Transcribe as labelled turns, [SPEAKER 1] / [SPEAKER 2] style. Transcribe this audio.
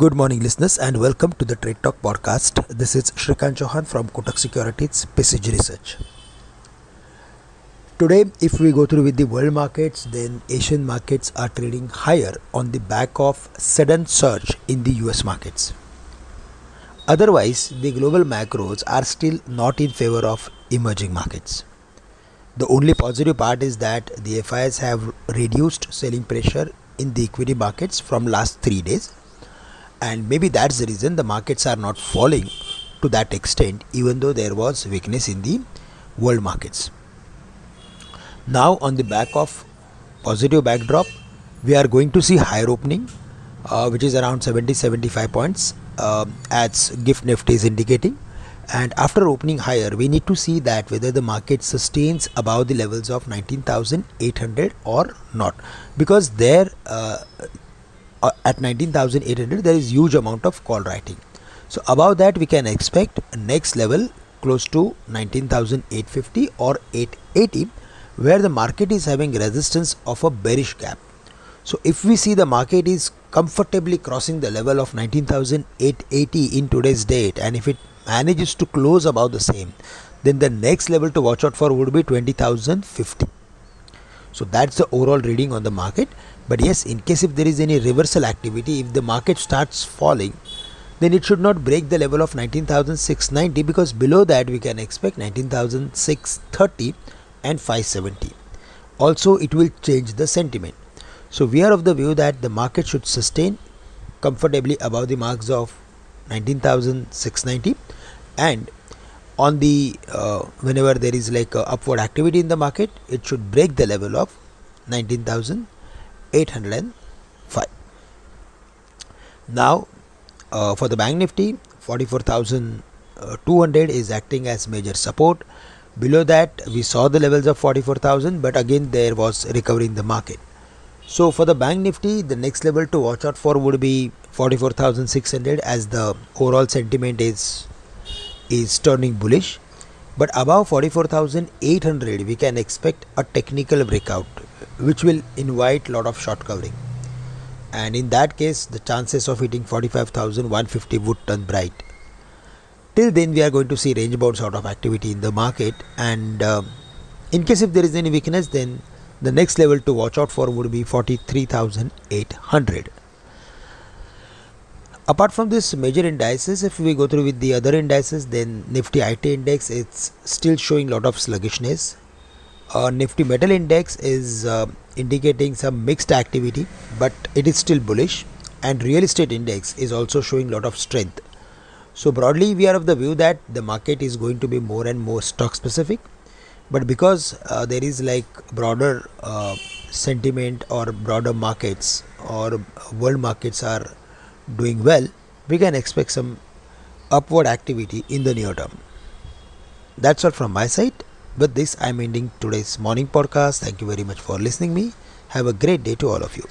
[SPEAKER 1] Good morning, listeners, and welcome to the Trade Talk podcast. This is Shrikant Chouhan from Kotak Securities Precision Research. Today, if we go through with the world markets, then Asian markets are trading higher on the back of sudden surge in the US markets. Otherwise, the global macros are still not in favor of emerging markets. The only positive part is that the FIs have reduced selling pressure in the equity markets from last 3 days and maybe that's the reason the markets are not falling to that extent even though there was weakness in the world markets. Now on the back of positive backdrop we are going to see higher opening uh, which is around 70 75 points uh, as gift nifty is indicating. And after opening higher we need to see that whether the market sustains above the levels of 19800 or not. Because there uh, uh, at 19800 there is huge amount of call writing. So above that we can expect next level close to 19850 or 880 where the market is having resistance of a bearish gap. So if we see the market is comfortably crossing the level of 19880 in today's date and if it manages to close above the same then the next level to watch out for would be 20050 so that's the overall reading on the market. But yes in case if there is any reversal activity if the market starts falling then it should not break the level of 19690 because below that we can expect 19630 and 570 also it will change the sentiment. So we are of the view that the market should sustain comfortably above the marks of 19690 and on the uh, whenever there is like upward activity in the market it should break the level of 19805 now uh, for the bank nifty 44200 is acting as major support. Below that we saw the levels of 44000 but again there was recovery in the market. So for the bank nifty the next level to watch out for would be 44600 as the overall sentiment is is turning bullish. But above 44800 we can expect a technical breakout which will invite lot of short covering. And in that case the chances of hitting 45150 would turn bright. Till then we are going to see range bound sort of activity in the market. And uh, in case if there is any weakness then the next level to watch out for would be 43800 apart from this major indices if we go through with the other indices then nifty it index it's still showing lot of sluggishness. Uh, nifty metal index is uh, indicating some mixed activity but it is still bullish. And real estate index is also showing lot of strength. So broadly we are of the view that the market is going to be more and more stock specific. But because uh, there is like broader uh, sentiment or broader markets or world markets are doing well, we can expect some upward activity in the near term. That's all from my side. With this, I'm ending today's morning podcast. Thank you very much for listening me. Have a great day to all of you.